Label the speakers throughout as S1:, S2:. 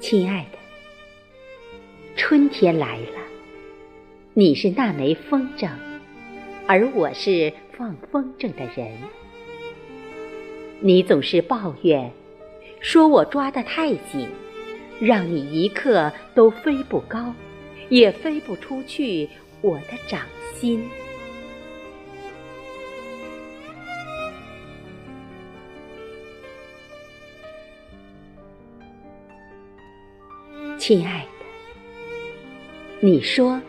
S1: 亲爱的，春天来了，你是那枚风筝，而我是放风筝的人。你总是抱怨，说我抓得太紧，让你一刻都飞不高，也飞不出去我的掌心。亲爱的，你说，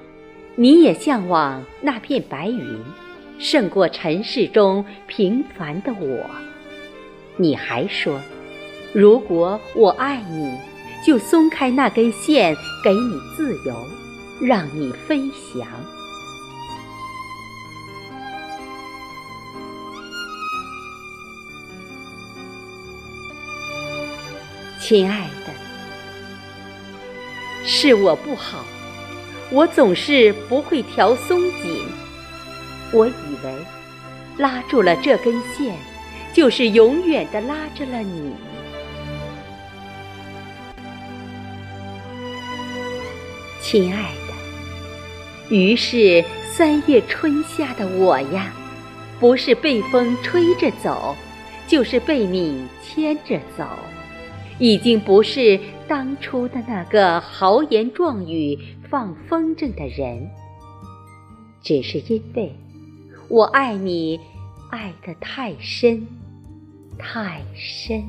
S1: 你也向往那片白云，胜过尘世中平凡的我。你还说，如果我爱你，就松开那根线，给你自由，让你飞翔。亲爱的。是我不好，我总是不会调松紧。我以为拉住了这根线，就是永远的拉着了你。亲爱的，于是三月春夏的我呀，不是被风吹着走，就是被你牵着走。已经不是当初的那个豪言壮语、放风筝的人，只是因为我爱你，爱得太深，太深。